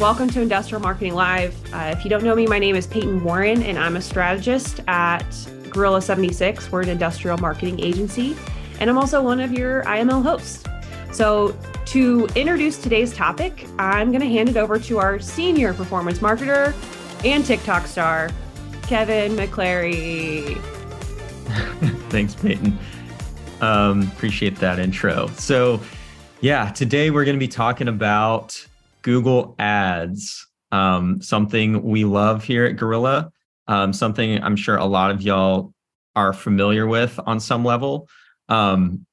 Welcome to Industrial Marketing Live. Uh, if you don't know me, my name is Peyton Warren, and I'm a strategist at Gorilla 76. We're an industrial marketing agency, and I'm also one of your IML hosts. So, to introduce today's topic, I'm going to hand it over to our senior performance marketer and TikTok star, Kevin McClary. Thanks, Peyton. Um, appreciate that intro. So, yeah, today we're going to be talking about Google Ads, um, something we love here at Gorilla, um, something I'm sure a lot of y'all are familiar with on some level. Um,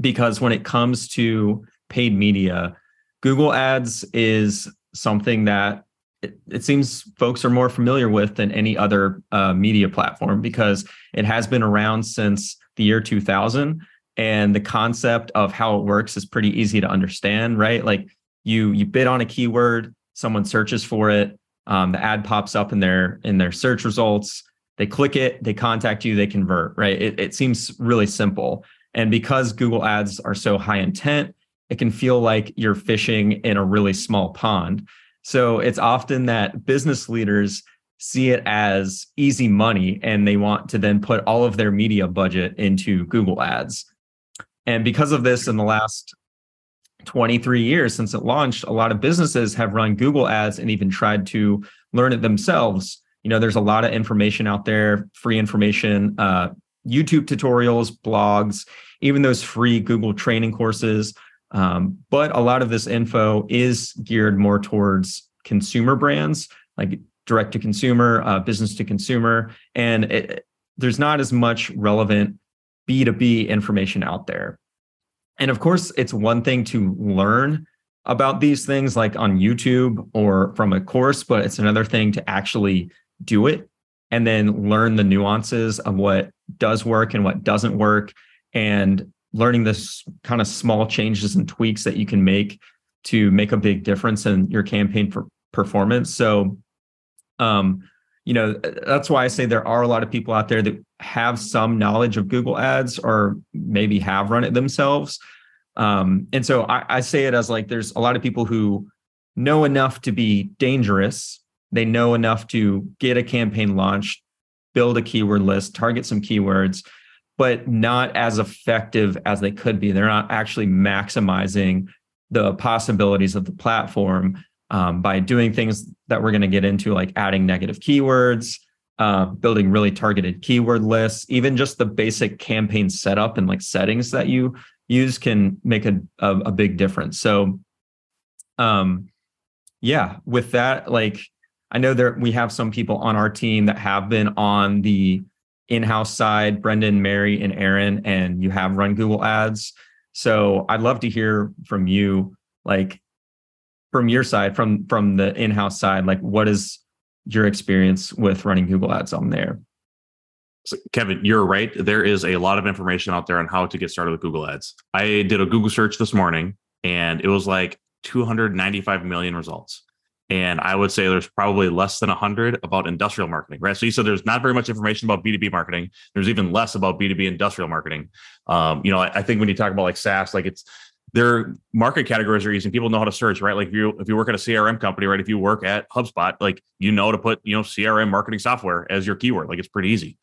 because when it comes to paid media, Google Ads is something that it, it seems folks are more familiar with than any other uh, media platform because it has been around since the year 2000 and the concept of how it works is pretty easy to understand right like you you bid on a keyword someone searches for it um, the ad pops up in their in their search results. They click it they contact you they convert right? It, it seems really simple. And because google ads are so high intent it can feel like you're fishing in a really small pond. So it's often that business leaders see it as easy money and they want to then put all of their media budget into google ads. And because of this in the last 23 years since it launched, a lot of businesses have run Google ads and even tried to learn it themselves. You know, there's a lot of information out there, free information, uh, YouTube tutorials, blogs, even those free Google training courses. Um, but a lot of this info is geared more towards consumer brands, like direct to consumer, uh, business to consumer. And it, there's not as much relevant B2B information out there. And of course, it's one thing to learn about these things like on YouTube or from a course, but it's another thing to actually do it and then learn the nuances of what does work and what doesn't work and learning this kind of small changes and tweaks that you can make to make a big difference in your campaign for performance. So um you know that's why i say there are a lot of people out there that have some knowledge of google ads or maybe have run it themselves um, and so I, I say it as like there's a lot of people who know enough to be dangerous. They know enough to get a campaign launched build a keyword list target some keywords but not as effective as they could be. They're not actually maximizing the possibilities of the platform um, by doing things that we're going to get into, like adding negative keywords, uh, building really targeted keyword lists, even just the basic campaign setup and like settings that you use can make a, a, a big difference. So, um, yeah, with that, like I know there we have some people on our team that have been on the in-house side, Brendon, Mary, and Aren, and you have run Google ads. So I'd love to hear from you, like from your side, from from the in-house side, like what is your experience with running Google Ads on there? So Kevin, you're right. There is a lot of information out there on how to get started with Google Ads. I did a Google search this morning and it was like 295 million results. And I would say there's probably less than 100 about industrial marketing, right? So you said there's not very much information about B2B marketing. There's even less about B2B industrial marketing. Um, you know, I, I think when you talk about like SaaS, like it's their market categories are easy. People know how to search, right? Like if you if you work at a CRM company, right? If you work at HubSpot, like you know to put you know CRM marketing software as your keyword. Like it's pretty easy.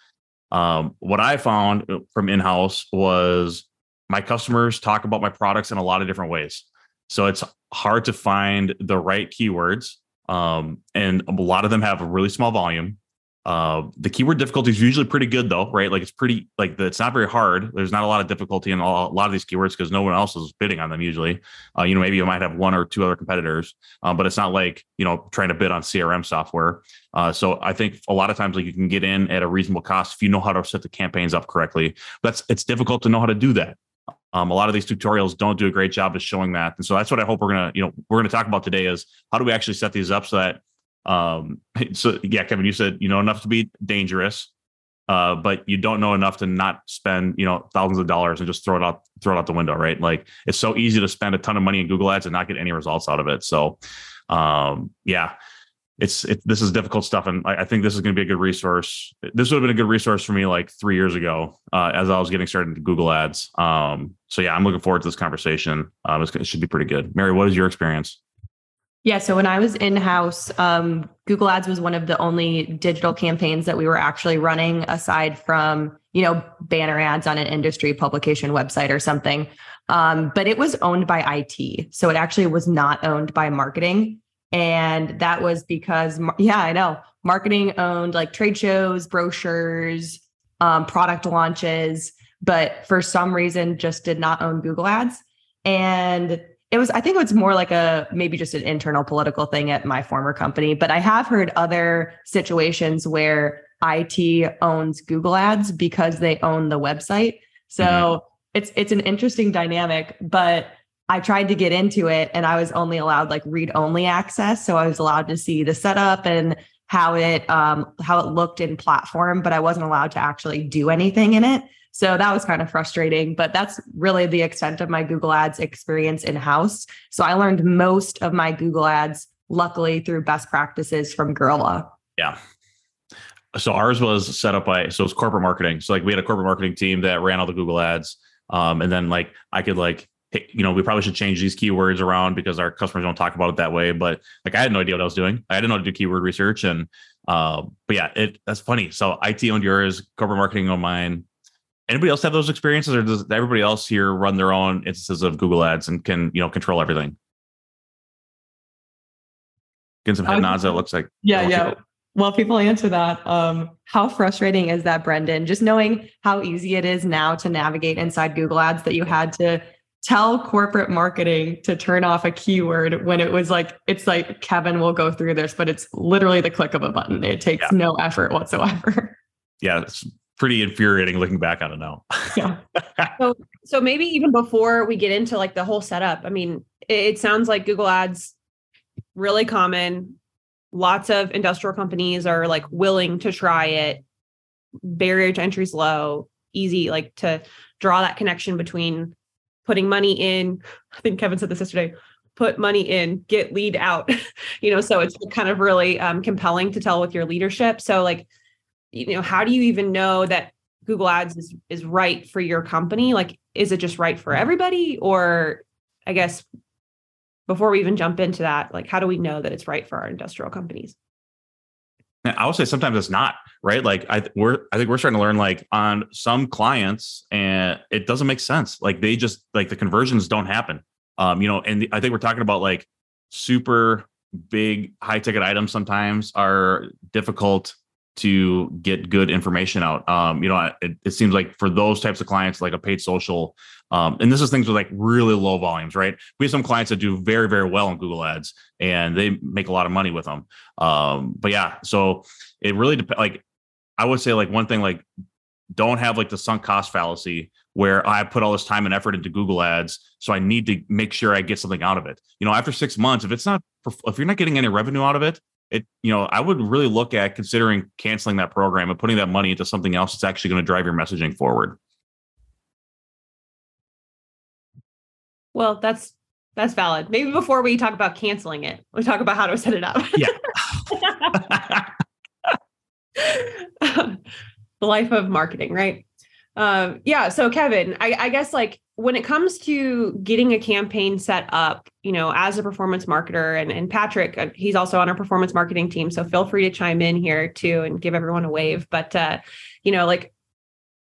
Um, what I found uh, from in house was my customers talk about my products in a lot of different ways. So it's hard to find the right keywords, um, and a lot of them have a really small volume. Uh, the keyword difficulty is usually pretty good though, right? Like it's pretty like the, it's not very hard. There's not a lot of difficulty in a lot of these keywords because no one else is bidding on them usually. Uh, you know, maybe you might have one or two other competitors, um, but it's not like you know trying to bid on CRM software. Uh, so I think a lot of times like you can get in at a reasonable cost if you know how to set the campaigns up correctly. That's it's difficult to know how to do that. Um, a lot of these tutorials don't do a great job of showing that, and so that's what I hope we're gonna you know we're gonna talk about today is how do we actually set these up so that um, so yeah, Kevin, you said you know enough to be dangerous, uh, but you don't know enough to not spend you know thousands of dollars and just throw it out throw it out the window, right? Like it's so easy to spend a ton of money in Google Ads and not get any results out of it. So um, yeah, it's it, this is difficult stuff, and I, I think this is going to be a good resource. This would have been a good resource for me like three years ago uh, as I was getting started into Google Ads. Um, so yeah, I'm looking forward to this conversation. Um, it should be pretty good. Mary, what is your experience? Yeah. So when I was in house, um, Google Ads was one of the only digital campaigns that we were actually running aside from, you know, banner ads on an industry publication website or something. Um, but it was owned by IT. So it actually was not owned by marketing. And that was because, yeah, I know marketing owned like trade shows, brochures, um, product launches, but for some reason just did not own Google Ads. And it was i think it was more like a maybe just an internal political thing at my former company but i have heard other situations where it owns google ads because they own the website. So mm-hmm. it's it's an interesting dynamic but i tried to get into it and i was only allowed like read only access. So i was allowed to see the setup and how it um how it looked in platform but i wasn't allowed to actually do anything in it so that was kind of frustrating, but that's really the extent of my Google Ads experience in house. So I learned most of my Google Ads, luckily, through best practices from Gorilla. Yeah. So ours was set up by, so it's corporate marketing. So like we had a corporate marketing team that ran all the Google Ads. Um, and then like I could like, you know, we probably should change these keywords around because our customers don't talk about it that way. But like I had no idea what I was doing. I didn't know to do keyword research. And uh, but yeah, it that's funny. So IT owned yours, corporate marketing on mine anybody else have those experiences or does everybody else here run their own instances of google ads and can you know control everything? Getting some head nods that looks like yeah yeah. well people answer that um how frustrating is that brendon? Just knowing how easy it is now to navigate inside google ads that you had to tell corporate marketing to turn off a keyword when it was like it's like kevin will go through this but it's literally the click of a button. It takes yeah. no effort whatsoever. Yeah pretty infuriating looking back on it now. yeah. So, so maybe even before we get into like the whole setup, I mean, it, it sounds like Google Ads really common. Lots of industrial companies are like willing to try it. Barrier to entry is low, easy, like to draw that connection between putting money in. I think Kevin said this yesterday. Put money in, get lead out. you know, so it's kind of really um, compelling to tell with your leadership. So like you know how do you even know that google ads is is right for your company like is it just right for everybody or i guess before we even jump into that like how do we know that it's right for our industrial companies I would say sometimes it's not right. Like I we're I think we're starting to learn like on some clients and it doesn't make sense. Like they just like the conversions don't happen. Um, you know, and the, I think we're talking about like super big high ticket items sometimes are difficult to get good information out. Um, you know, it, it, seems like for those types of clients, like a paid social, um, and this is things with like really low volumes, right? We have some clients that do very, very well on Google Ads, and they make a lot of money with them. Um, but yeah, so it really depends. Like, I would say, like one thing, like don't have like the sunk cost fallacy where I put all this time and effort into Google Ads, so I need to make sure I get something out of it. You know, after six months, if it's not, if you're not getting any revenue out of it, it you know i would really look at considering canceling that program and putting that money into something else that's actually going to drive your messaging forward. Well that's that's valid. Maybe before we talk about canceling it we talk about how to set it up. Yeah. The life of marketing right um, yeah. So Kevin, I, I guess like when it comes to getting a campaign set up, you know, as a performance marketer and, and Patrick, uh, he's also on our performance marketing team. So feel free to chime in here too and give everyone a wave. But, uh, you know, like,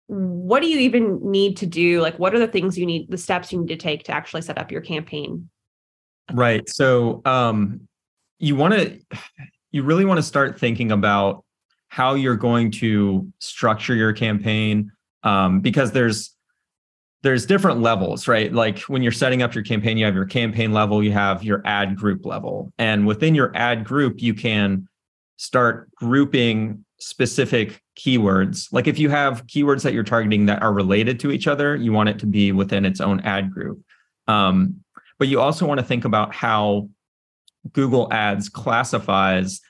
what do you even need to do? Like, what are the things you need, the steps you need to take to actually set up your campaign? Right. So, um, you want to, you really want to start thinking about how you're going to structure your campaign um, because there's there's different levels, right? Like when you're setting up your campaign, you have your campaign level, you have your ad group level, and within your ad group, you can start grouping specific keywords. Like if you have keywords that you're targeting that are related to each other, you want it to be within its own ad group. Um, but you also want to think about how Google Ads classifies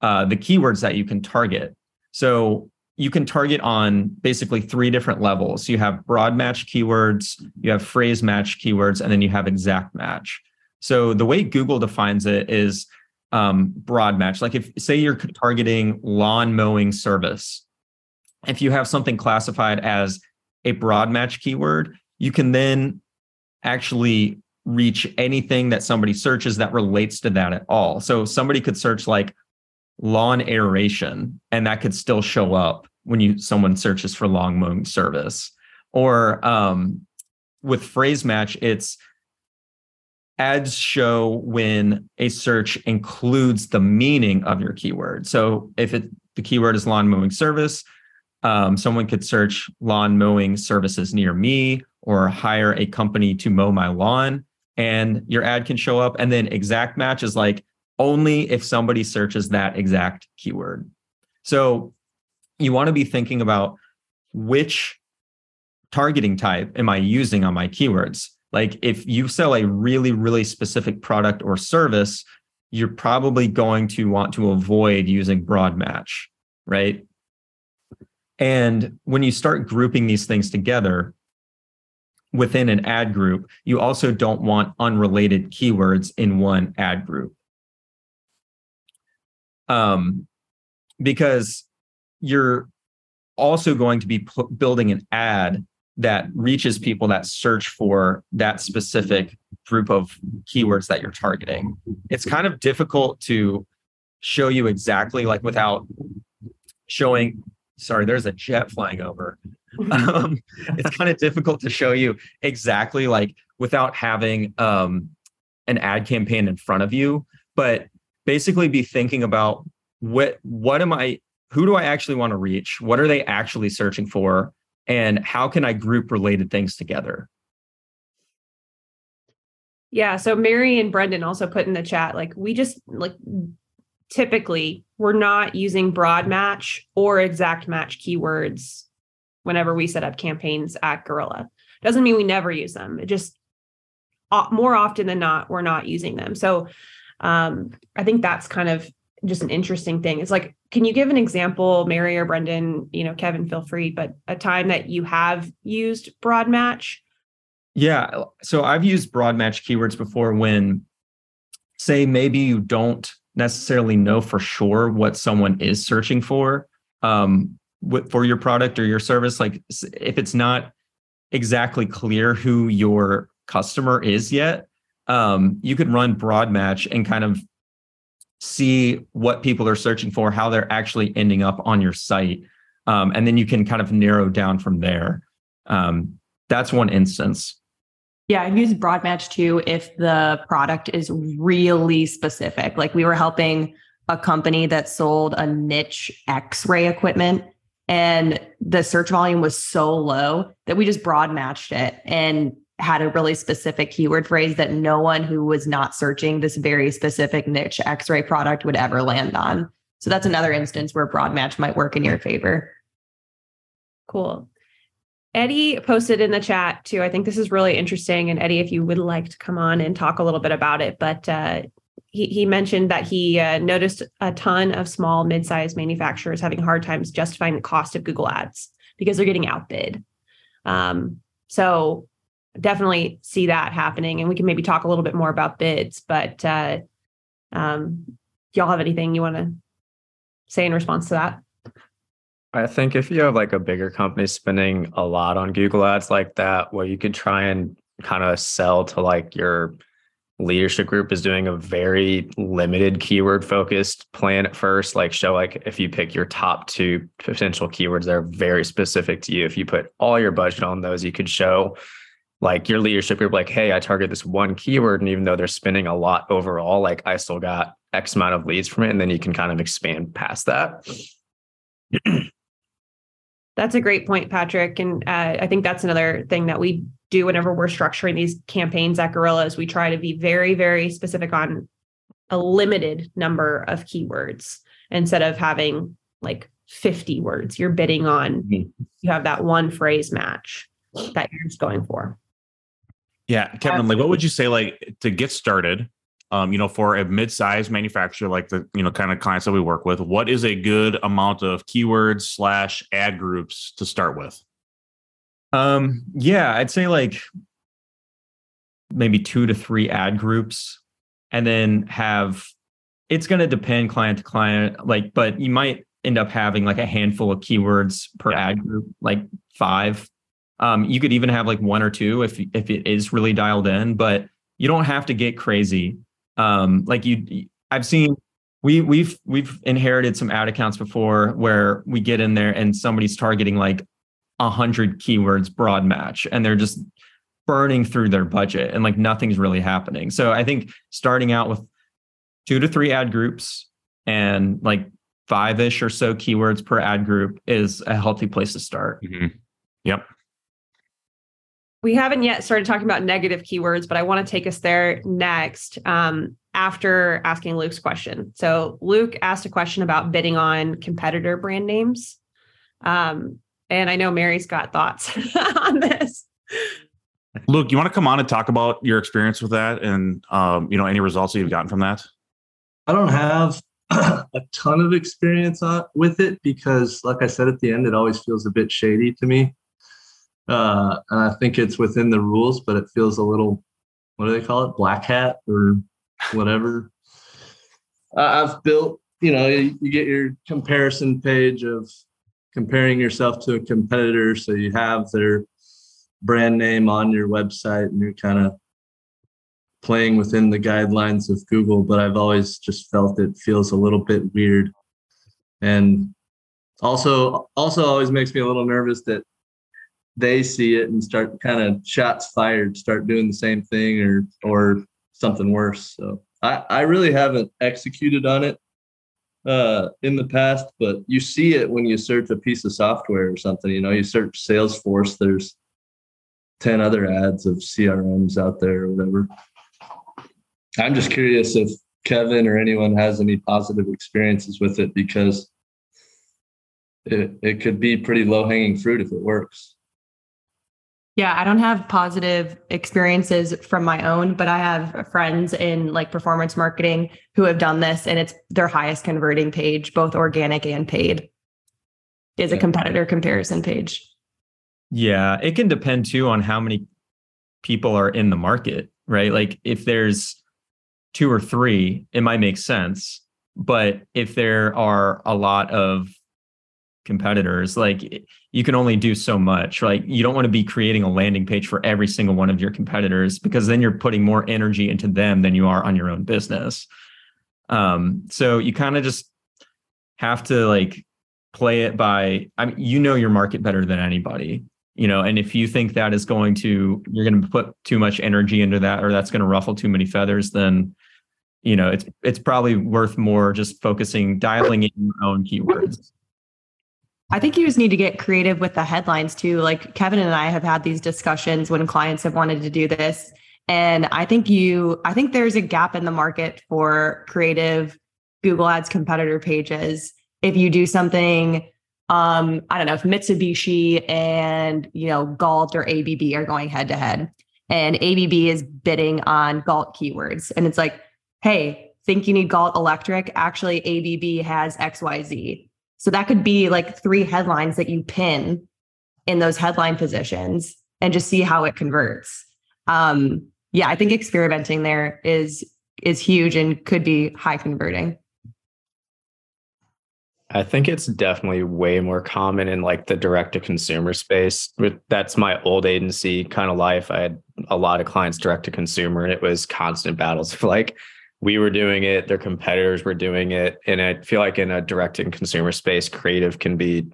uh, the keywords that you can target. So you can target on basically three different levels. You have broad match keywords, you have phrase match keywords, and then you have exact match. So the way Google defines it is um, broad match. Like if say you're targeting lawn mowing service, if you have something classified as a broad match keyword, you can then actually reach anything that somebody searches that relates to that at all. So somebody could search like lawn aeration and that could still show up when you someone searches for lawn mowing service. Or um, with phrase match, it's ads show when a search includes the meaning of your keyword. So if it the keyword is lawn mowing service, um, someone could search lawn mowing services near me or hire a company to mow my lawn, and your ad can show up. And then exact match is like only if somebody searches that exact keyword. So you want to be thinking about which targeting type am I using on my keywords? Like if you sell a really, really specific product or service, you're probably going to want to avoid using broad match, right? And when you start grouping these things together within an ad group, you also don't want unrelated keywords in one ad group. Um, because you're also going to be p- building an ad that reaches people that search for that specific group of keywords that you're targeting. It's kind of difficult to show you exactly like without showing sorry there's a jet flying over um, it's kind of difficult to show you exactly like without having um, an ad campaign in front of you but basically be thinking about what what am i who do i actually want to reach what are they actually searching for and how can I group related things together? Yeah. So Mary and Brendon also put in the chat, like we just like typically we're not using broad match or exact match keywords whenever we set up campaigns at Gorilla. Doesn't mean we never use them. It just more often than not, we're not using them. So um, I think that's kind of just an interesting thing. It's like, can you give an example, Mary or Brendon? You know, Kevin, feel free, but a time that you have used broad match? Yeah. So I've used broad match keywords before when, say, maybe you don't necessarily know for sure what someone is searching for um, for your product or your service. Like if it's not exactly clear who your customer is yet, um, you could run broad match and kind of see what people are searching for, how they're actually ending up on your site. Um, and then you can kind of narrow down from there. Um, that's one instance. Yeah, I use broad match too if the product is really specific. Like we were helping a company that sold a niche x-ray equipment and the search volume was so low that we just broad matched it and had a really specific keyword phrase that no one who was not searching this very specific niche x-ray product would ever land on. So that's another instance where broad match might work in your favor. Cool. Eddie posted in the chat too. I think this is really interesting. And Eddie, if you would like to come on and talk a little bit about it, but uh, he, he mentioned that he uh, noticed a ton of small, mid-sized manufacturers having hard times justifying the cost of Google Ads because they're getting outbid. Um, so definitely see that happening. And we can maybe talk a little bit more about bids, but uh, um, y'all have anything you want to say in response to that? I think if you have like a bigger company spending a lot on Google ads like that, where you could try and kind of sell to like your leadership group is doing a very limited keyword focused plan at first like show like if you pick your top two potential keywords that are very specific to you if you put all your budget on those you could show like your leadership group like hey i target this one keyword and even though they're spending a lot overall like i still got x amount of leads from it and then you can kind of expand past that. That's a great point patrick and uh, i think that's another thing that we do whenever we're structuring these campaigns at gorillas we try to be very very specific on a limited number of keywords instead of having like 50 words. You're bidding on mm-hmm. you have that one phrase match that you're just going for yeah, Kevin, like what would you say like to get started? Um, you know, for a mid-sized manufacturer like the you know kind of clients that we work with, what is a good amount of keywords slash ad groups to start with? Um, yeah, I'd say like maybe two to three ad groups, and then have it's going to depend client to client, like, but you might end up having like a handful of keywords per yeah. ad group, like five um, you could even have like one or two if if it is really dialed in, but you don't have to get crazy. Um, like you, I've seen we we've we've inherited some ad accounts before where we get in there and somebody's targeting like a hundred keywords broad match, and they're just burning through their budget and like nothing's really happening. So I think starting out with two to three ad groups and like five ish or so keywords per ad group is a healthy place to start. Mhm. Yep. We haven't yet started talking about negative keywords, but I want to take us there next um, after asking Luke's question. So, Luke asked a question about bidding on competitor brand names. Um, and I know Mary's got thoughts on this. Luke, you want to come on and talk about your experience with that and um, you know any results that you've gotten from that? I don't have a ton of experience on, with it because, like I said at the end, it always feels a bit shady to me. Uh, and I think it's within the rules, but it feels a little, what do they call it? Black hat or whatever. I- I've built, you know, you, you get your comparison page of comparing yourself to a competitor. So you have their brand name on your website and you're kind of playing within the guidelines of Google, but I've always just felt it feels a little bit weird. And also also always makes me a little nervous that they see it and start kind of shots fired, start doing the same thing or or something worse. So I, I really haven't executed on it uh in the past, but you see it when you search a piece of software or something. You know, you search Salesforce, there's 10 other ads of CRMs out there or whatever. I'm just curious if Kevin or anyone has any positive experiences with it because it, it could be pretty low hanging fruit if it works. Yeah, I don't have positive experiences from my own, but I have friends in like performance marketing who have done this and it's their highest converting page, both organic and paid, is a competitor comparison page. Yeah, it can depend too on how many people are in the market, right? Like if there's two or three, it might make sense. But if there are a lot of competitors, like you can only do so much. Like you don't want to be creating a landing page for every single one of your competitors because then you're putting more energy into them than you are on your own business. Um, so you kind of just have to like play it by I mean, you know your market better than anybody you know and if you think that is going to you're going to put too much energy into that or that's going to ruffle too many feathers then you know it's it's probably worth more just focusing dialing in your own keywords I think you just need to get creative with the headlines too. Like Kevin and I have had these discussions when clients have wanted to do this. And I think you, I think there's a gap in the market for creative Google Ads competitor pages. If you do something, um, I don't know, if Mitsubishi and, you know, Galt or ABB are going head to head and ABB is bidding on Galt keywords. And it's like, hey, think you need Galt electric? Actually, ABB has XYZ. So that could be like three headlines that you pin in those headline positions and just see how it converts. Um, yeah, I think experimenting there is is huge and could be high converting. I think it's definitely way more common in like the direct to consumer space. That's my old agency kind of life. I had a lot of clients direct to consumer, and it was constant battles of like we were doing it, their competitors were doing it, and I feel like in a direct and consumer space, creative can be,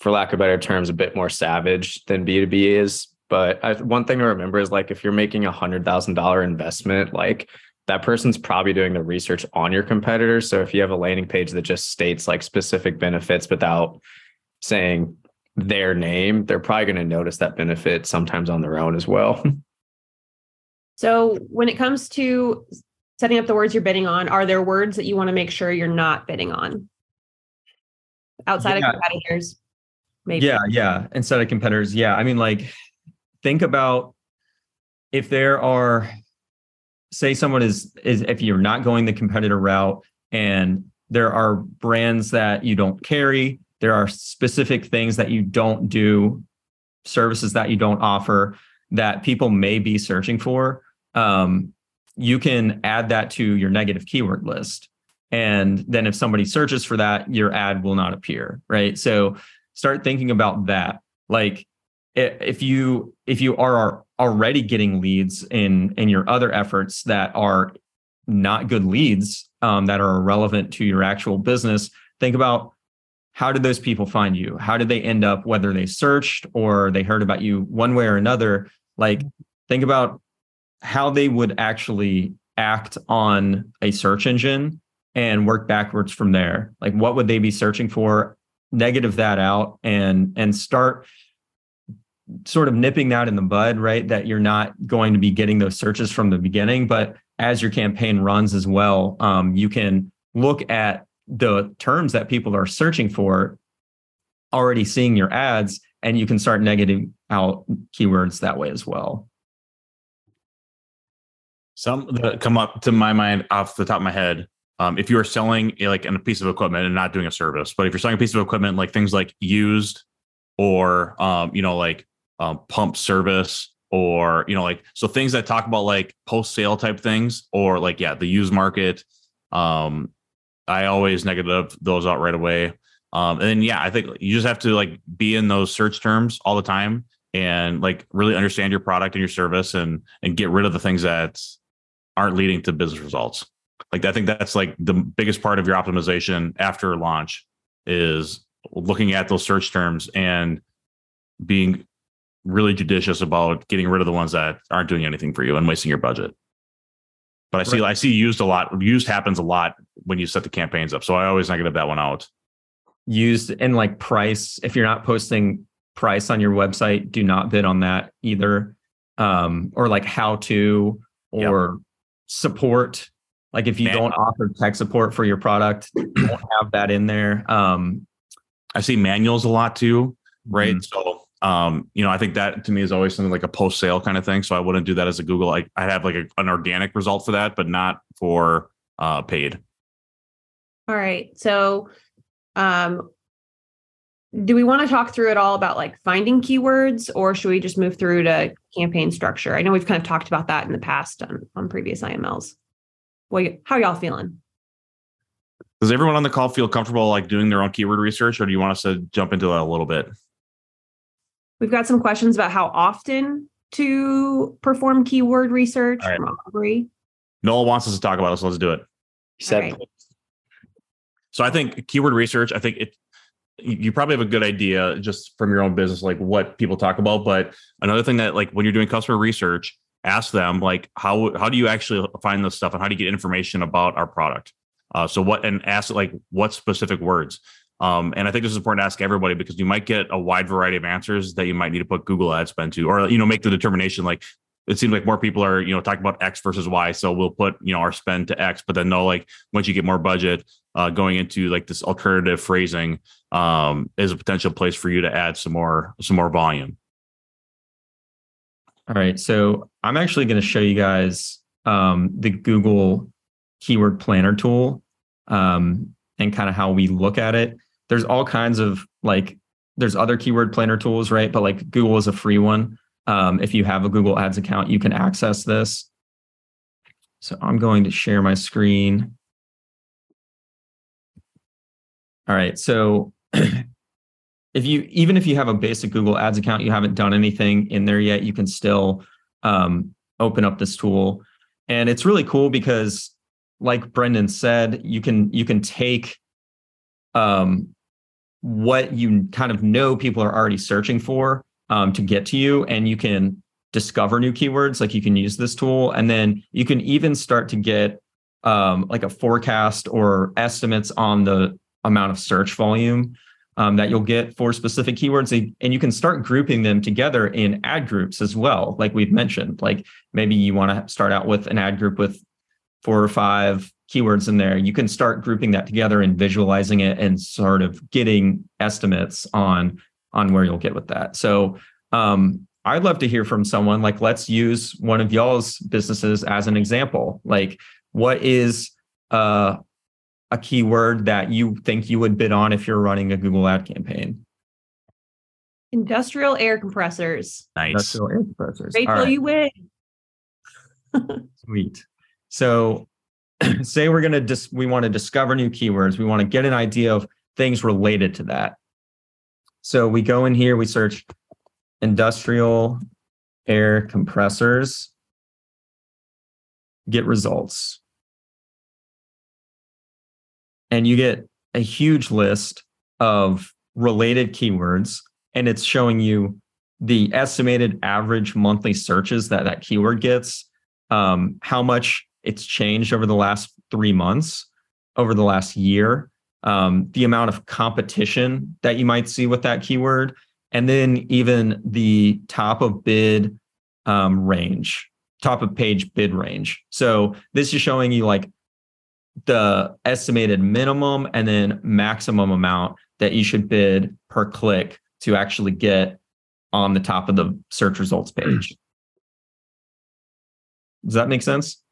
for lack of better terms, a bit more savage than B two B is. But I, one thing to remember is like if you're making a hundred thousand dollar investment, like that person's probably doing the research on your competitors. So if you have a landing page that just states like specific benefits without saying their name, they're probably going to notice that benefit sometimes on their own as well. So when it comes to setting up the words you're bidding on, are there words that you want to make sure you're not bidding on outside Yeah. of competitors? Maybe. yeah yeah instead of competitors yeah i mean like think about if there are say someone is is if you're not going the competitor route and there are brands that you don't carry there are specific things that you don't do services that you don't offer that people may be searching for um, you can add that to your negative keyword list. And then if somebody searches for that your ad will not appear right? So start thinking about that. Like if you if you are already getting leads in in your other efforts that are not good leads um, that are irrelevant to your actual business think about how did those people find you? How did they end up whether they searched or they heard about you one way or another? Like think about how they would actually act on a search engine and work backwards from there. Like what would they be searching for? Negative that out and and start sort of nipping that in the bud right? That you're not going to be getting those searches from the beginning but as your campaign runs as well um, you can look at the terms that people are searching for already seeing your ads and you can start negating out keywords that way as well some that come up to my mind off the top of my head um, if you are selling a, like a piece of equipment and not doing a service but if you're selling a piece of equipment like things like used or um, you know like um, pump service or you know like so things that talk about like post sale type things or like yeah the used market um i always negative those out right away. Um and then yeah i think you just have to like be in those search terms all the time and like really understand your product and your service and and get rid of the things that aren't leading to business results like i think that's like the biggest part of your optimization after launch is looking at those search terms and being really judicious about getting rid of the ones that aren't doing anything for you and wasting your budget. But I see right. I see used a lot. Used happens a lot when you set the campaigns up. So I always negative that one out. Used and like price. If you're not posting price on your website, do not bid on that either. Um, or like how to or yep. Support. Like if you Man. don't offer tech support for your product, don't have that in there. Um, I see manuals a lot too, right? Mm-hmm. So um, you know, I think that to me is always something like a post sale kind of thing. So I wouldn't do that as a Google. I, I have like a, an organic result for that, but not for uh, paid. All right. So, um, do we want to talk through it all about like finding keywords or should we just move through to campaign structure? I know we've kind of talked about that in the past on, on previous IMLs. Well, how are y'all feeling? Does everyone on the call feel comfortable like doing their own keyword research or do you want us to jump into that a little bit? We've got some questions about how often to perform keyword research right. from Aubrey. Noel wants us to talk about it, so let's do it. Right. So I think keyword research, I think it you probably have a good idea just from your own business, like what people talk about. But another thing that like when you're doing customer research, ask them like how how do you actually find this stuff and how do you get information about our product? Uh, so what and ask like what specific words. Um, and I think this is important to ask everybody because you might get a wide variety of answers that you might need to put Google ad spend to, or you know, make the determination like it seems like more people are you know talking about X versus Y, so we'll put you know our spend to X, but then no, like once you get more budget, uh, going into like this alternative phrasing um, is a potential place for you to add some more some more volume. All right, so I'm actually going to show you guys um, the Google Keyword Planner tool um, and kind of how we look at it there's all kinds of like there's other keyword planner tools, right? But like Google is a free one. Um, if you have a Google Ads account, you can access this. So I'm going to share my screen. All right. So if you even if you have a basic Google Ads account, you haven't done anything in there yet, you can still um, open up this tool. And it's really cool because like Brendon said, you can you can take um, what you kind of know people are already searching for um, to get to you and you can discover new keywords like you can use this tool. And then you can even start to get um, like a forecast or estimates on the amount of search volume um, that you'll get for specific keywords. And you can start grouping them together in ad groups as well like we've mentioned. Like maybe you want to start out with an ad group with four or five keywords in there, you can start grouping that together and visualizing it and sort of getting estimates on on where you'll get with that. So um, I'd love to hear from someone like let's use one of y'all's businesses as an example. Like what is uh, a keyword that you think you would bid on if you're running a Google ad campaign? Industrial air compressors. Nice. Industrial air compressors. Rachel, right. you win. Sweet. So say we're going to dis- we want to discover new keywords we want to get an idea of things related to that so we go in here we search industrial air compressors, get results. And you get a huge list of related keywords, and it's showing you the estimated average monthly searches that that keyword gets, um, how much it's changed over the last three months, over the last year, um, the amount of competition that you might see with that keyword, and then even the top of bid um, range, top of page bid range. So this is showing you like the estimated minimum and then maximum amount that you should bid per click to actually get on the top of the search results page. Does that make sense?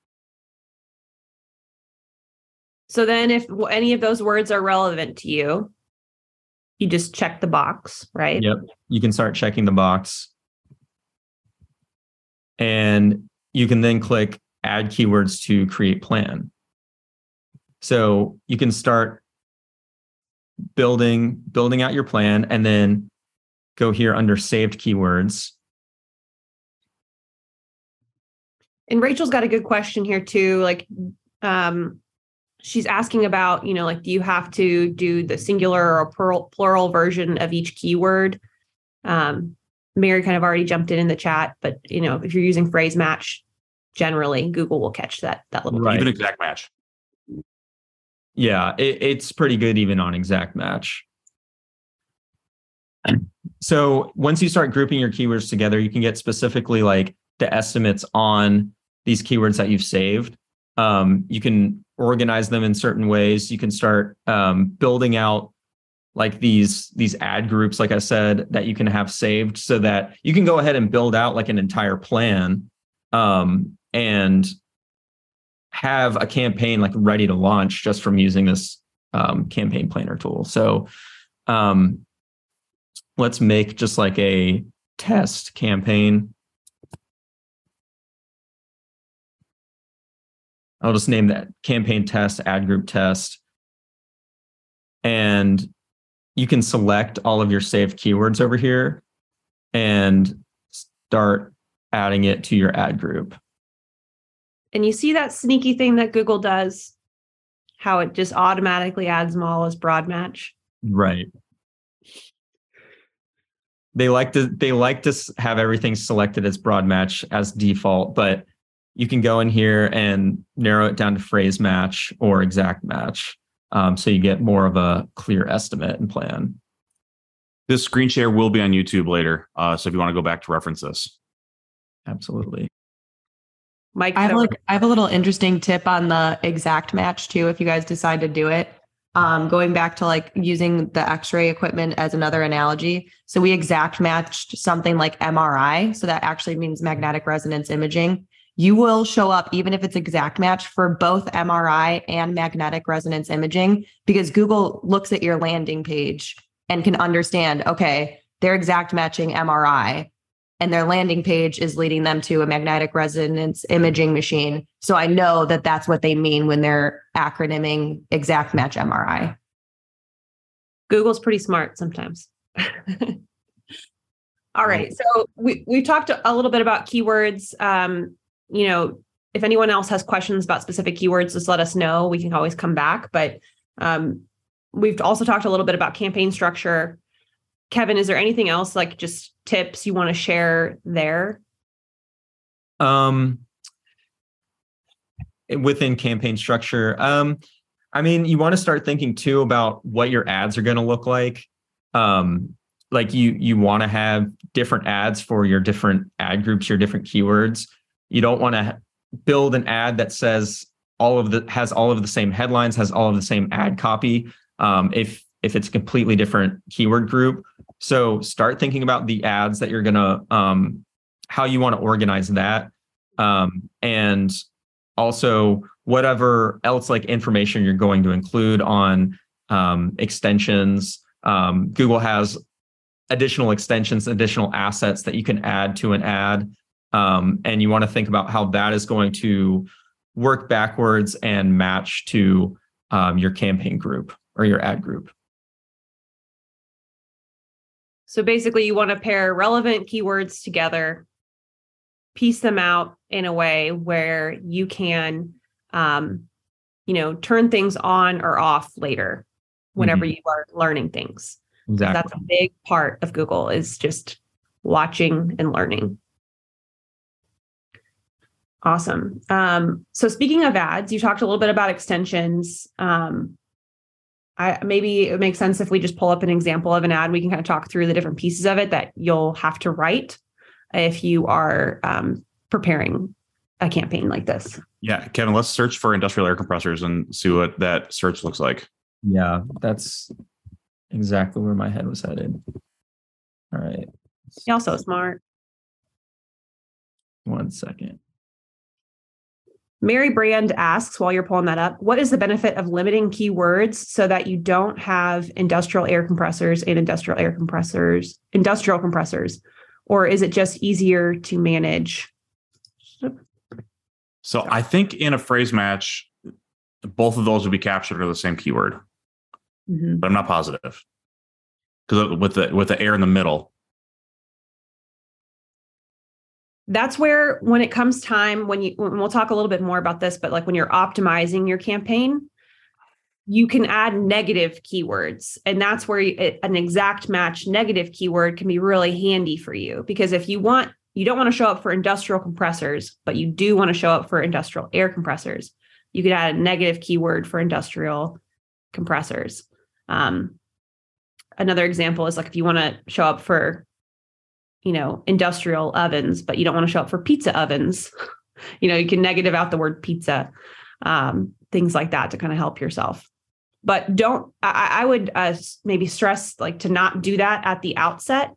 So then, if any of those words are relevant to you, you just check the box, right? Yep. You can start checking the box. And you can then click add keywords to create plan. So you can start building building out your plan and then go here under saved keywords. And Rachel's got a good question here too. Like, um, she's asking about, you know, like, do you have to do the singular or plural, plural version of each keyword? Um, Mary kind of already jumped in in the chat, but you know, if you're using phrase match, generally Google will catch that that little. Right. Even exact match. Yeah, it, it's pretty good even on exact match. So once you start grouping your keywords together, you can get specifically like the estimates on these keywords that you've saved. Um, you can organize them in certain ways. You can start um, building out like these these ad groups, like I said, that you can have saved, so that you can go ahead and build out like an entire plan um, and have a campaign like ready to launch just from using this um, campaign planner tool. So um, let's make just like a test campaign. I'll just name that campaign test, ad group test. And you can select all of your saved keywords over here and start adding it to your ad group. And you see that sneaky thing that Google does, how it just automatically adds them all as broad match. Right. They like to they like to have everything selected as broad match as default, but you can go in here and narrow it down to phrase match or exact match. Um, so you get more of a clear estimate and plan. This screen share will be on YouTube later. Uh, so if you want to go back to reference this. Absolutely. Mike, I have like I have a little interesting tip on the exact match too. If you guys decide to do it, um, going back to like using the X-ray equipment as another analogy. So we exact matched something like MRI. So that actually means magnetic resonance imaging. You will show up even if it's exact match for both MRI and magnetic resonance imaging because Google looks at your landing page and can understand. Okay, they're exact matching MRI and their landing page is leading them to a magnetic resonance imaging machine. So I know that that's what they mean when they're acronyming exact match MRI. Google's pretty smart sometimes. All right. So we we talked a little bit about keywords. Um, you know, if anyone else has questions about specific keywords, just let us know. We can always come back. But um, we've also talked a little bit about campaign structure. Kevin, is there anything else like just tips you want to share there? Um, within campaign structure, um, I mean, you want to start thinking too about what your ads are going to look like. Um, like you, you want to have different ads for your different ad groups, your different keywords. You don't want to build an ad that says all of the has all of the same headlines, has all of the same ad copy. Um, if if it's a completely different keyword group, so start thinking about the ads that you're gonna um, how you want to organize that, um, and also whatever else like information you're going to include on um, extensions. Um, Google has additional extensions, additional assets that you can add to an ad, um, and you want to think about how that is going to work backwards and match to um, your campaign group or your ad group. So basically, you want to pair relevant keywords together piece them out in a way where you can um, you know turn things on or off later whenever mm-hmm. you are learning things exactly. that's a big part of google is just watching and learning awesome um, so speaking of ads you talked a little bit about extensions um, I, maybe it makes sense if we just pull up an example of an ad we can kind of talk through the different pieces of it that you'll have to write if you are um, preparing a campaign like this. Yeah, Kevin, let's search for industrial air compressors and see what that search looks like. Yeah, that's exactly where my head was headed. All right. You're also smart. One second. Mary Brand asks while you're pulling that up, what is the benefit of limiting keywords so that you don't have industrial air compressors and industrial air compressors, industrial compressors? Or is it just easier to manage so I think in a phrase match, both of those would be captured under the same keyword, mm-hmm. but I'm not positive because with the with the air in the middle. That's where when it comes time when you when we'll talk a little bit more about this, but like when you're optimizing your campaign, you can add negative keywords and that's where you, an exact match negative keyword can be really handy for you because if you want you don't want to show up for industrial compressors, but you do want to show up for industrial air compressors. You could add a negative keyword for industrial compressors. Um, another example is like if you want to show up for, you know, industrial ovens, but you don't want to show up for pizza ovens, you know, you can negative out the word pizza, um, things like that to kind of help yourself. But don't, I, I would uh, maybe stress like to not do that at the outset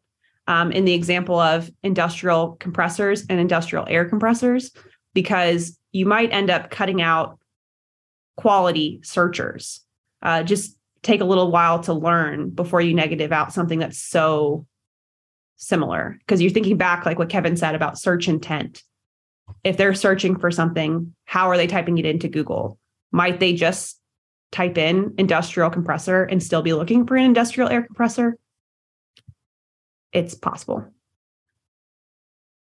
um, in the example of industrial compressors and industrial air compressors, because you might end up cutting out quality searchers. Uh, just take a little while to learn before you negative out something that's so similar. Because you're thinking back, like what Kevin said about search intent. If they're searching for something, how are they typing it into Google? Might they just type in industrial compressor and still be looking for an industrial air compressor? it's possible.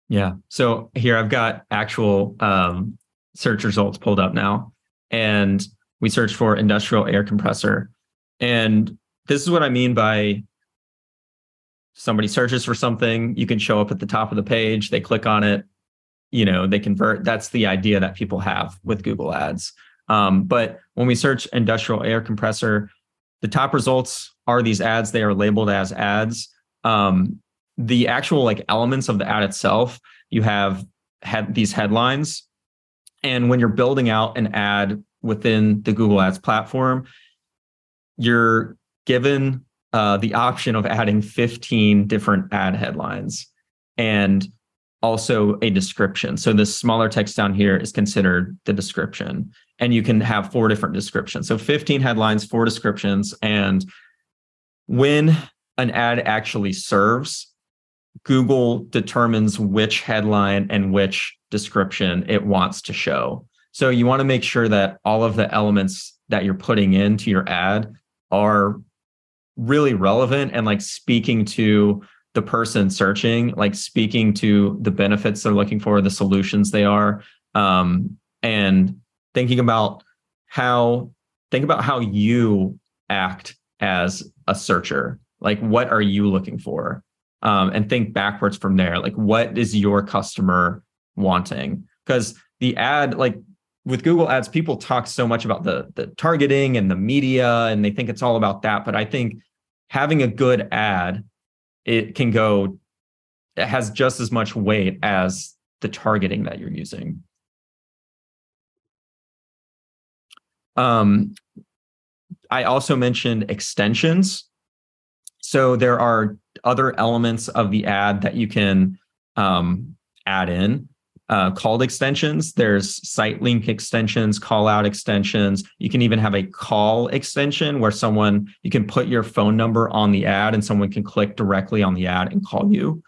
Yeah. So here I've got actual um, search results pulled up now, and we searched for industrial air compressor. And this is what I mean by somebody searches for something, you can show up at the top of the page, they click on it, you know, they convert. That's the idea that people have with Google Ads. Um, but when we search industrial air compressor, the top results are these ads. They are labeled as ads. Um, the actual like elements of the ad itself, you have had these headlines. And when you're building out an ad within the Google Ads platform, you're given uh, the option of adding 15 different ad headlines and also a description. So the smaller text down here is considered the description. And you can have four different descriptions. So 15 headlines, four descriptions. And when an ad actually serves, Google determines which headline and which description it wants to show. So you want to make sure that all of the elements that you're putting into your ad are really relevant and like speaking to the person searching, like speaking to the benefits they're looking for, the solutions they are, um, and thinking about how think about how you act as a searcher. Like, what are you looking for? um, and think backwards from there. Like, what is your customer wanting? Because the ad, like with Google Ads, people talk so much about the the targeting and the media, and they think it's all about that. But I think having a good ad, it can go, it has just as much weight as the targeting that you're using. Um, I also mentioned extensions. So there are other elements of the ad that you can um, add in uh, called extensions. There's site link extensions, call out extensions. You can even have a call extension where someone, you can put your phone number on the ad and someone can click directly on the ad and call you.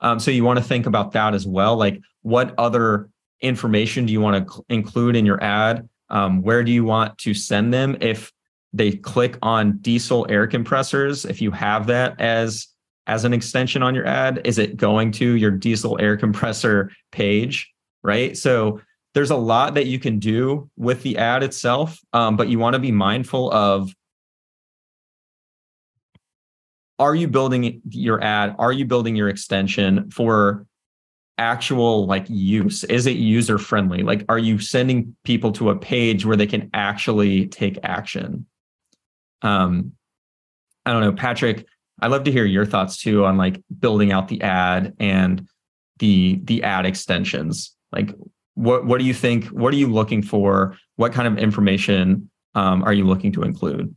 Um, so you want to think about that as well. Like, what other information do you want to cl- include in your ad? Um, where do you want to send them? If they click on diesel air compressors, if you have that as as an extension on your ad? Is it going to your diesel air compressor page? Right. So there's a lot that you can do with the ad itself, um, but you want to be mindful of are you building your ad? Are you building your extension for actual like use? Is it user friendly? Like, are you sending people to a page where they can actually take action? Um, I don't know, Patrick. I'd love to hear your thoughts too on like building out the ad and the the ad extensions. Like, what what do you think? What are you looking for? What kind of information um, are you looking to include?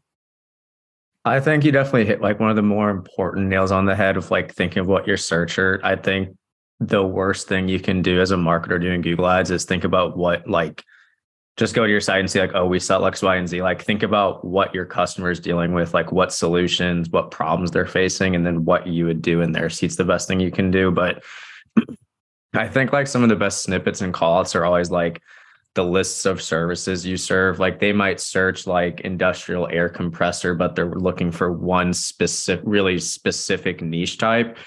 I think you definitely hit like one of the more important nails on the head of like thinking of what your searcher. I think the worst thing you can do as a marketer doing Google ads is think about what like just go to your site and see like, oh, we sell X, Y, and Z. Like think about what your customer is dealing with, like what solutions, what problems they're facing, and then what you would do in their seats the best thing you can do. But I think like some of the best snippets and callouts are always like the lists of services you serve. Like they might search like industrial air compressor, but they're looking for one specific, really specific niche type.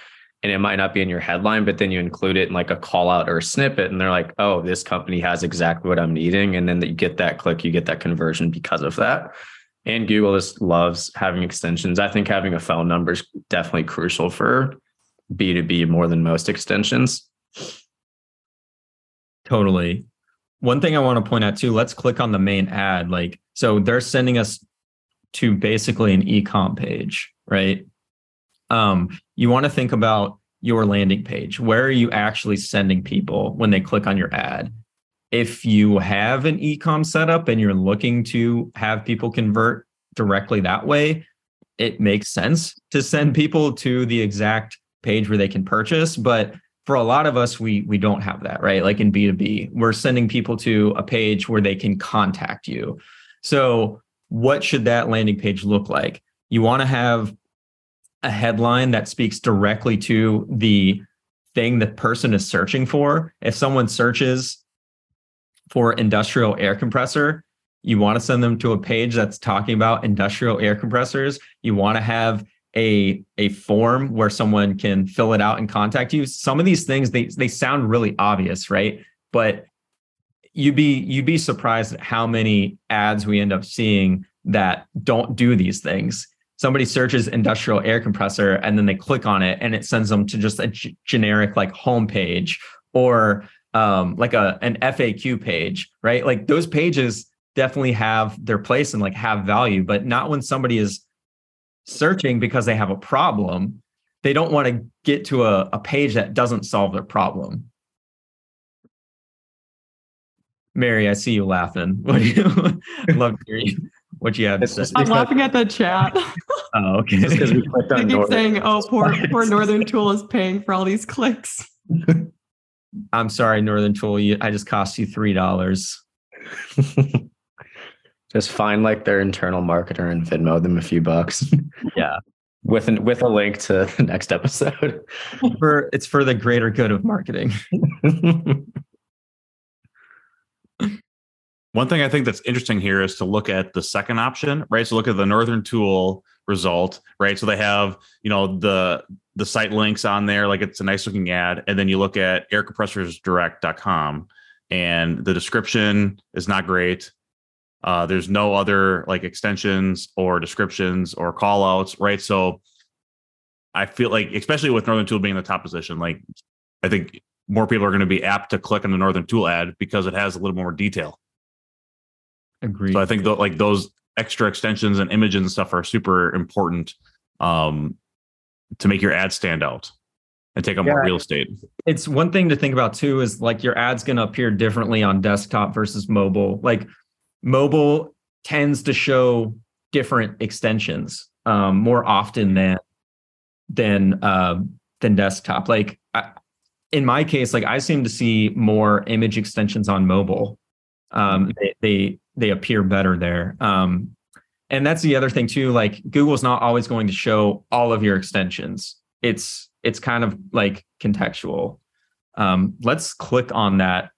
And it might not be in your headline, but then you include it in like a call out or a snippet. And they're like, oh, this company has exactly what I'm needing. And then you get that click, you get that conversion because of that. And Google just loves having extensions. I think having a phone number is definitely crucial for B2B more than most extensions. Totally one thing I want to point out too, let's click on the main ad. Like, so they're sending us to basically an e-com page, right? Um, you want to think about your landing page. Where are you actually sending people when they click on your ad? If you have an e-com setup and you're looking to have people convert directly that way, it makes sense to send people to the exact page where they can purchase. But for a lot of us we we don't have that right like in b2b we're sending people to a page where they can contact you so what should that landing page look like you want to have a headline that speaks directly to the thing the person is searching for. If someone searches for industrial air compressor you want to send them to a page that's talking about industrial air compressors. You want to have a a form where someone can fill it out and contact you. Some of these things they they sound really obvious right? But you'd be you'd be surprised at how many ads we end up seeing that don't do these things somebody searches industrial air compressor and then they click on it and it sends them to just a g- generic like homepage or um, like a an FAQ page, right? Like those pages definitely have their place and like have value, but not when somebody is searching because they have a problem. They don't want to get to a, a page that doesn't solve their problem. Mary, I see you laughing. What do you love to hear you, what you have to say. I'm laughing at the chat. Oh, okay. because we clicked They on keep Northern. saying, "Oh, poor poor Northern Tool is paying for all these clicks." I'm sorry, Northern Tool. You, I just cost you three dollars. Just find like their internal marketer and Venmo them a few bucks. Yeah. with an, with a link to the next episode. For it's for the greater good of marketing. One thing I think that's interesting here is to look at the second option, right? So look at the Northern Tool result, right? So they have, you know, the the site links on there, like it's a nice looking ad, and then you look at aircompressorsdirect.com and the description is not great. Uh, there's no other like extensions or descriptions or call outs, right? So I feel like, especially with Northern Tool being in the top position, like I think more people are going to be apt to click on the Northern Tool ad because it has a little more detail. Agreed. So I think that like those extra extensions and images and stuff are super important um, to make your ad stand out and take up more real estate. it's one thing to think about too is like your ad's going to appear differently on desktop versus mobile like mobile tends to show different extensions um, more often than than uh, than desktop like I, in my case like i seem to see more image extensions on mobile um, they, they they appear better there. Um, and that's the other thing too like google's not always going to show all of your extensions. It's it's kind of like contextual. Um, let's click on that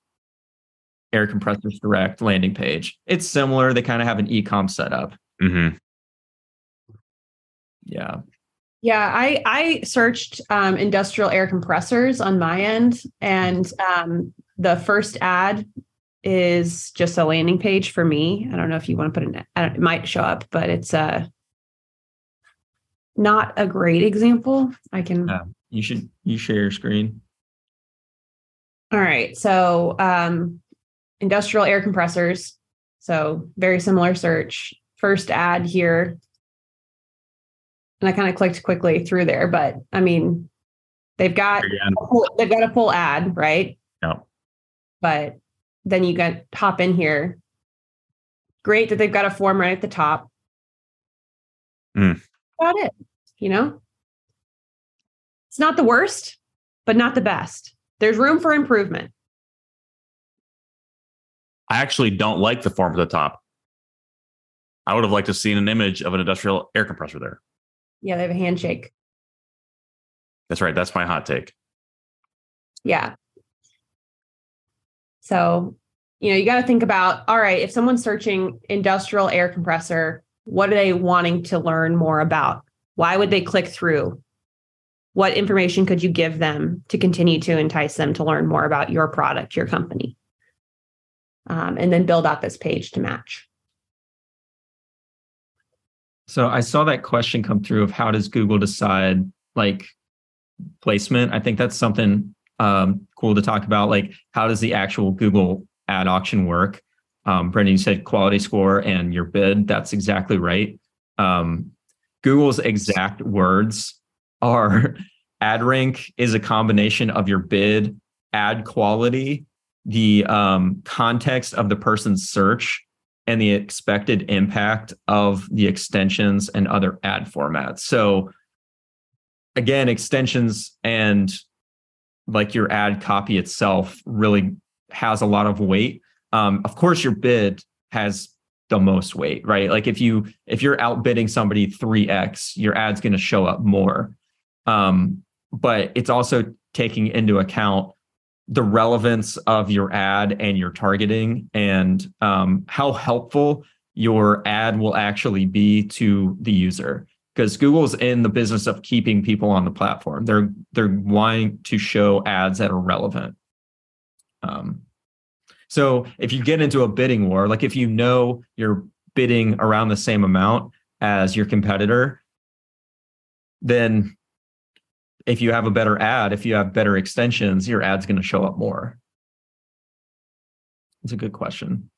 air compressors direct landing page. It's similar. They kind of have an ecom setup. Mm-hmm. yeah. Yeah, I I searched um, industrial air compressors on my end, and um, the first ad is just a landing page for me. I don't know if you want to put it. It might show up, but it's a not a great example. I can. Yeah, you should you share your screen. All right, so um, industrial air compressors. So very similar search. First ad here and I kind of clicked quickly through there. But I mean, they've got they've got a full ad, right? Yeah. But then you got hop in here. Great that they've got a form right at the top. Mm. About it, you know. It's not the worst, but not the best. There's room for improvement. I actually don't like the form at the top. I would have liked to have seen an image of an industrial air compressor there. Yeah, they have a handshake. That's right. That's my hot take. Yeah. So, you know, you got to think about all right, if someone's searching industrial air compressor, what are they wanting to learn more about? Why would they click through? What information could you give them to continue to entice them to learn more about your product, your company? Um, and then build out this page to match. So I saw that question come through of how does Google decide like placement? I think that's something um, cool to talk about. Like how does the actual Google ad auction work? Um, Brendon, you said quality score and your bid. That's exactly right. Um, Google's exact words are ad rank is a combination of your bid, ad quality, the um, context of the person's search, and the expected impact of the extensions and other ad formats. So again, extensions and like your ad copy itself really has a lot of weight. Um, of course, your bid has the most weight, right? Like if you if you're outbidding somebody 3x, your ad's going to show up more. Um, but it's also taking into account the relevance of your ad and your targeting and um, how helpful your ad will actually be to the user because google's in the business of keeping people on the platform they're they're wanting to show ads that are relevant um, so if you get into a bidding war like if you know you're bidding around the same amount as your competitor then if you have a better ad, if you have better extensions, your ad's going to show up more? It's a good question.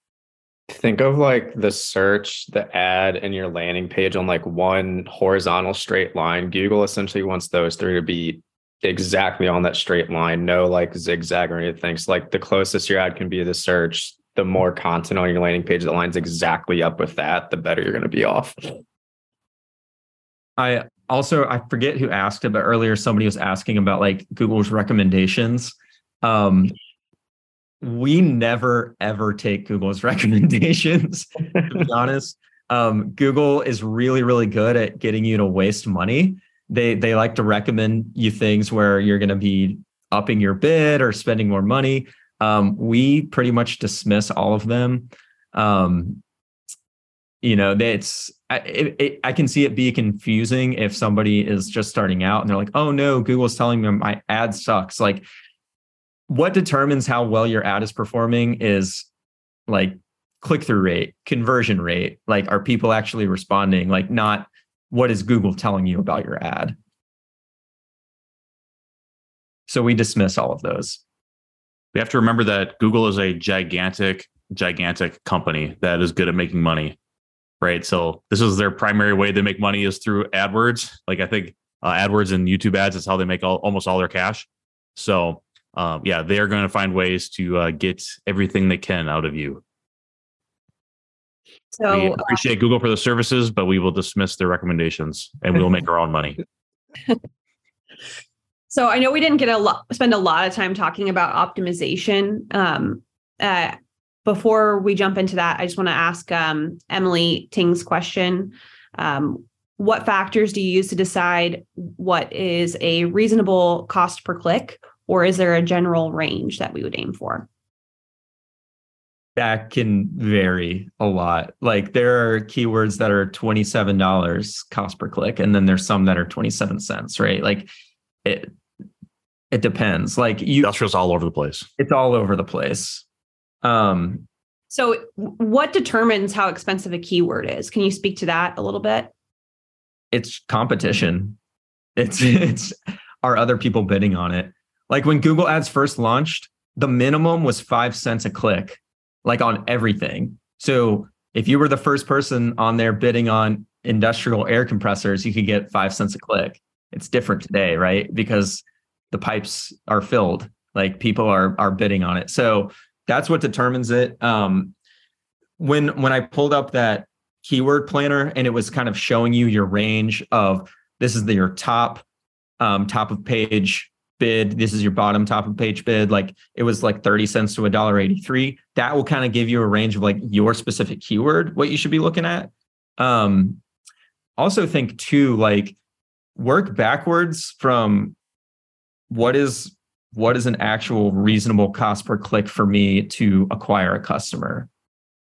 Think of like the search, the ad, and your landing page on like one horizontal straight line. Google essentially wants those three to be exactly on that straight line, no like zigzag or anything. So like the closest your ad can be to the search, the more content on your landing page that lines exactly up with that, the better you're going to be off. I also I forget who asked it, but earlier somebody was asking about like Google's recommendations. Um, we never ever take Google's recommendations. to be honest, um, Google is really really good at getting you to waste money. They they like to recommend you things where you're going to be upping your bid or spending more money. Um, we pretty much dismiss all of them. Um, you know, it's I, it, I can see it be confusing if somebody is just starting out and they're like, "Oh no, Google's telling me my ad sucks." Like, what determines how well your ad is performing is like click through rate, conversion rate. Like, are people actually responding? Like, not what is Google telling you about your ad. So we dismiss all of those. We have to remember that Google is a gigantic, gigantic company that is good at making money right? So this is their primary way they make money is through AdWords. Like I think uh, AdWords and YouTube ads is how they make all, almost all their cash. So um, yeah, they are going to find ways to uh, get everything they can out of you. So we appreciate uh, Google for the services, but we will dismiss their recommendations and we will make our own money. so I know we didn't get a lot, spend a lot of time talking about optimization. Um, uh, before we jump into that, I just want to ask um, Emily Ting's question. Um, what factors do you use to decide what is a reasonable cost per click, or is there a general range that we would aim for? that can vary a lot. Like there are keywords that are $27 cost per click, and then there's some that are 27 cents, right? Like it it depends. Like you Industrial's all over the place. it's all over the place. Um So, what determines how expensive a keyword is? Can you speak to that a little bit? it's competition. It's it's are other people bidding on it. Like when Google Ads first launched, the minimum was 5 cents a click like on everything. So if you were the first person on there bidding on industrial air compressors, you could get 5 cents a click. It's different today, right? Because the pipes are filled, like people are are bidding on it. So that's what determines it. Um when when I pulled up that keyword planner and it was kind of showing you your range of this is the, your top um, top of page bid this is your bottom top of page bid like it was like 30 cents to a dollar 83 that will kind of give you a range of like your specific keyword what you should be looking at. Um also think too like work backwards from what is what is an actual reasonable cost per click for me to acquire a customer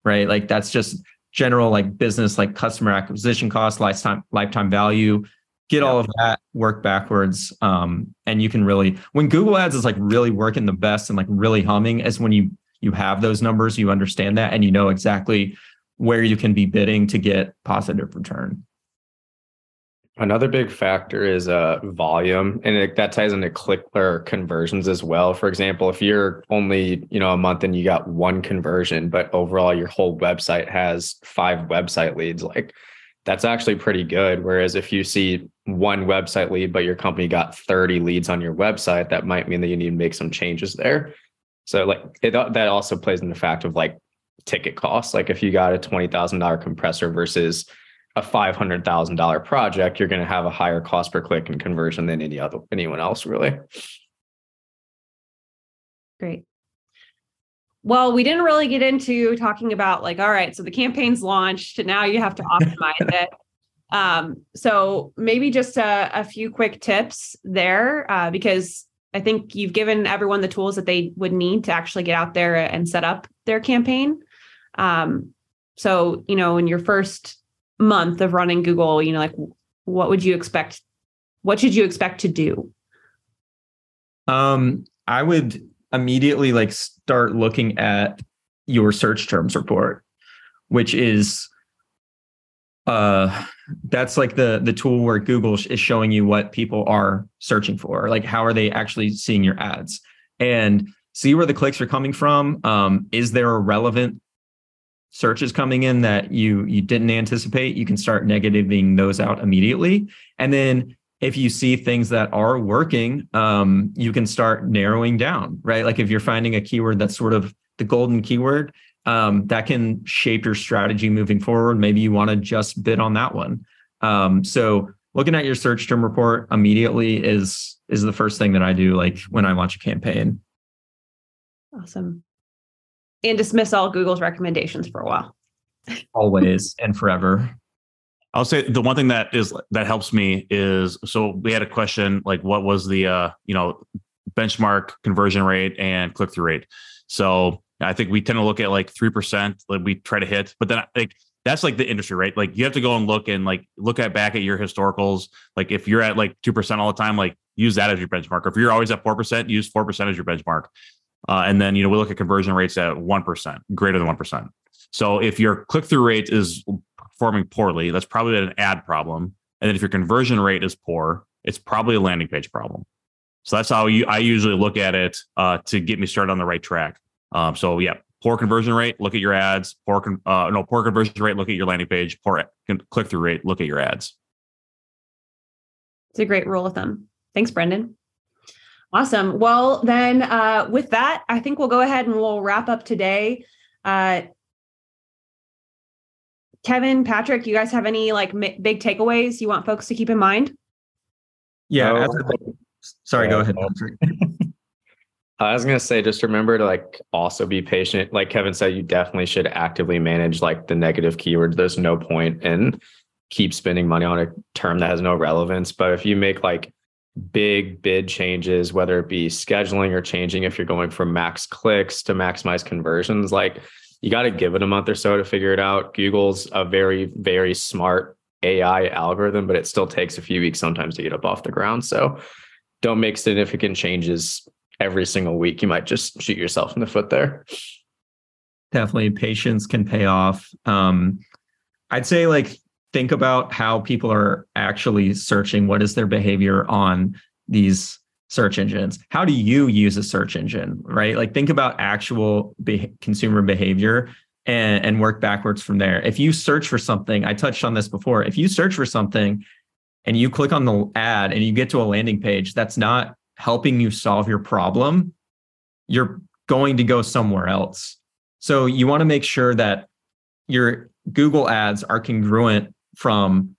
right? Like that's just general like business like customer acquisition cost lifetime lifetime value get all of that work backwards um, and you can really when google ads is like really working the best and like really humming is when you you have those numbers you understand that and you know exactly where you can be bidding to get positive return Another big factor is uh, volume, and it, that ties into click or conversions as well. For example, if you're only you know a month and you got one conversion, but overall your whole website has five website leads, like that's actually pretty good. Whereas if you see one website lead, but your company got 30 leads on your website, that might mean that you need to make some changes there. So like it, uh, that also plays in the fact of like ticket costs. Like if you got a twenty thousand dollar compressor versus a five hundred thousand dollar project, you're going to have a higher cost per click and conversion than any other anyone else, really. Great. Well, we didn't really get into talking about like, all right, so the campaign's launched, now you have to optimize it. Um, so maybe just a, a few quick tips there, uh, because I think you've given everyone the tools that they would need to actually get out there and set up their campaign. Um, so, you know, in your first month of running Google, you know, like what would you expect? What should you expect to do? Um, I would immediately like start looking at your search terms report, which is uh that's like the the tool where Google is showing you what people are searching for, like how are they actually seeing your ads, and see where the clicks are coming from. Um, is there a relevant searches coming in that you you didn't anticipate? You can start negativing those out immediately, and then if you see things that are working, um, you can start narrowing down, right? Like if you're finding a keyword that's sort of the golden keyword, um, that can shape your strategy moving forward. Maybe you want to just bid on that one. Um, so looking at your search term report immediately is is the first thing that I do, like when I launch a campaign. Awesome. And dismiss all Google's recommendations for a while. Always and forever. I'll say the one thing that is that helps me is so we had a question like what was the uh you know benchmark conversion rate and click through rate. So I think we tend to look at like three percent like we try to hit, but then like that's like the industry, right? Like you have to go and look and like look at back at your historicals. Like if you're at like two percent all the time, like use that as your benchmark. If you're always at four percent, use four percent as your benchmark. Uh, and then you know we look at conversion rates at one percent, greater than one percent. So if your click through rate is performing poorly, that's probably an ad problem. And then if your conversion rate is poor, it's probably a landing page problem. So that's how you, I usually look at it uh, to get me started on the right track. Um, so yeah, poor conversion rate, look at your ads. Poor con- uh, no poor conversion rate, look at your landing page. Poor click through rate, look at your ads. It's a great rule of thumb. Thanks, Brendon. Awesome. Well, then uh, with that, I think we'll go ahead and we'll wrap up today. Uh, Kevin, Patrick, you guys have any like m- big takeaways you want folks to keep in mind? Yeah. Oh. as a- sorry, go ahead. Patrick. I was gonna say, just remember to like also be patient. Like Kevin said, you definitely should actively manage like the negative keywords. There's no point in keep spending money on a term that has no relevance. But if you make like big bid changes, whether it be scheduling or changing if you're going from max clicks to maximize conversions, like you got to give it a month or so to figure it out. Google's a very, very smart AI algorithm, but it still takes a few weeks sometimes to get up off the ground. So don't make significant changes every single week. You might just shoot yourself in the foot there. Definitely patience can pay off. Um, I'd say like think about how people are actually searching. What is their behavior on these search engines? How do you use a search engine, right? Like think about actual be- consumer behavior and, and work backwards from there. If you search for something, I touched on this before. If you search for something and you click on the ad and you get to a landing page that's not helping you solve your problem, you're going to go somewhere else. So you want to make sure that your Google ads are congruent from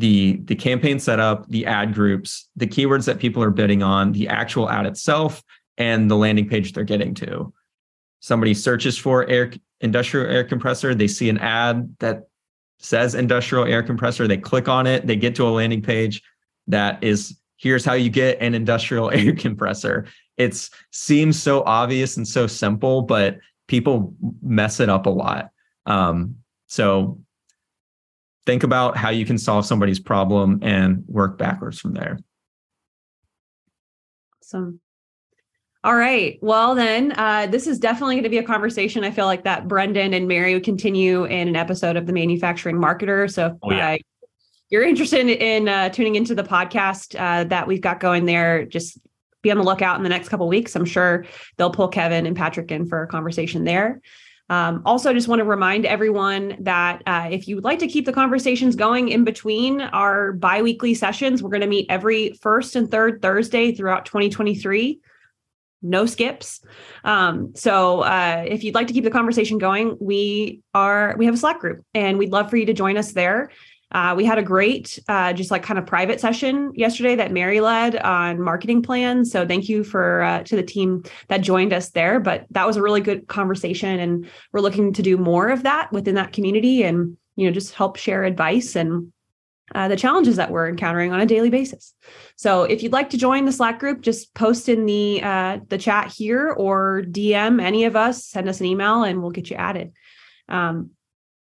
the the campaign setup, the ad groups, the keywords that people are bidding on, the actual ad itself, and the landing page they're getting to. Somebody searches for air industrial air compressor, they see an ad that says industrial air compressor, they click on it, they get to a landing page that is here's how you get an industrial air compressor. It seems so obvious and so simple, but people mess it up a lot. Um, so think about how you can solve somebody's problem and work backwards from there. Awesome. All right. Well, then, uh, this is definitely going to be a conversation. I feel like that Brendon and Mary would continue in an episode of the Manufacturing Marketer. So, oh, yeah. uh, you're interested in uh, tuning into the podcast uh, that we've got going there, just be on the lookout in the next couple weeks. I'm sure they'll pull Kevin and Patrick in for a conversation there. Um, also, just want to remind everyone that uh, if you would like to keep the conversations going in between our biweekly sessions, we're going to meet every first and third Thursday throughout 2023 no skips. Um, so uh, if you'd like to keep the conversation going, we are we have a Slack group, and we'd love for you to join us there. Uh, we had a great, uh, just like kind of private session yesterday that Mary led on marketing plans. So thank you for uh, to the team that joined us there. But that was a really good conversation, and we're looking to do more of that within that community, and you know just help share advice and uh, the challenges that we're encountering on a daily basis. So if you'd like to join the Slack group, just post in the uh, the chat here or DM any of us, send us an email, and we'll get you added. Um,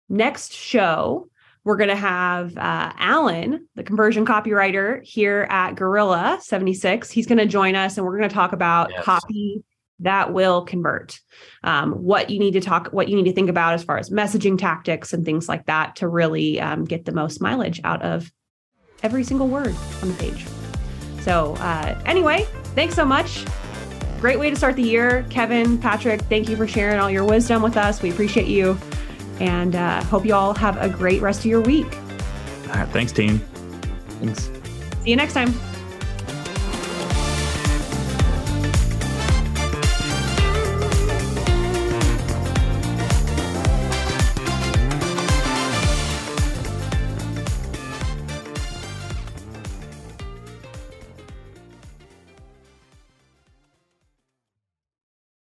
next show we're going to have uh, Alan, the conversion copywriter here at Gorilla 76. He's going to join us and we're going to talk about yes. copy that will convert. Um, what you need to talk, what you need to think about as far as messaging tactics and things like that to really um, get the most mileage out of every single word on the page. So, uh, anyway, thanks so much. Great way to start the year. Kevin, Patrick, thank you for sharing all your wisdom with us. We appreciate you and uh, hope you all have a great rest of your week. All right. Thanks, team. Thanks. See you next time.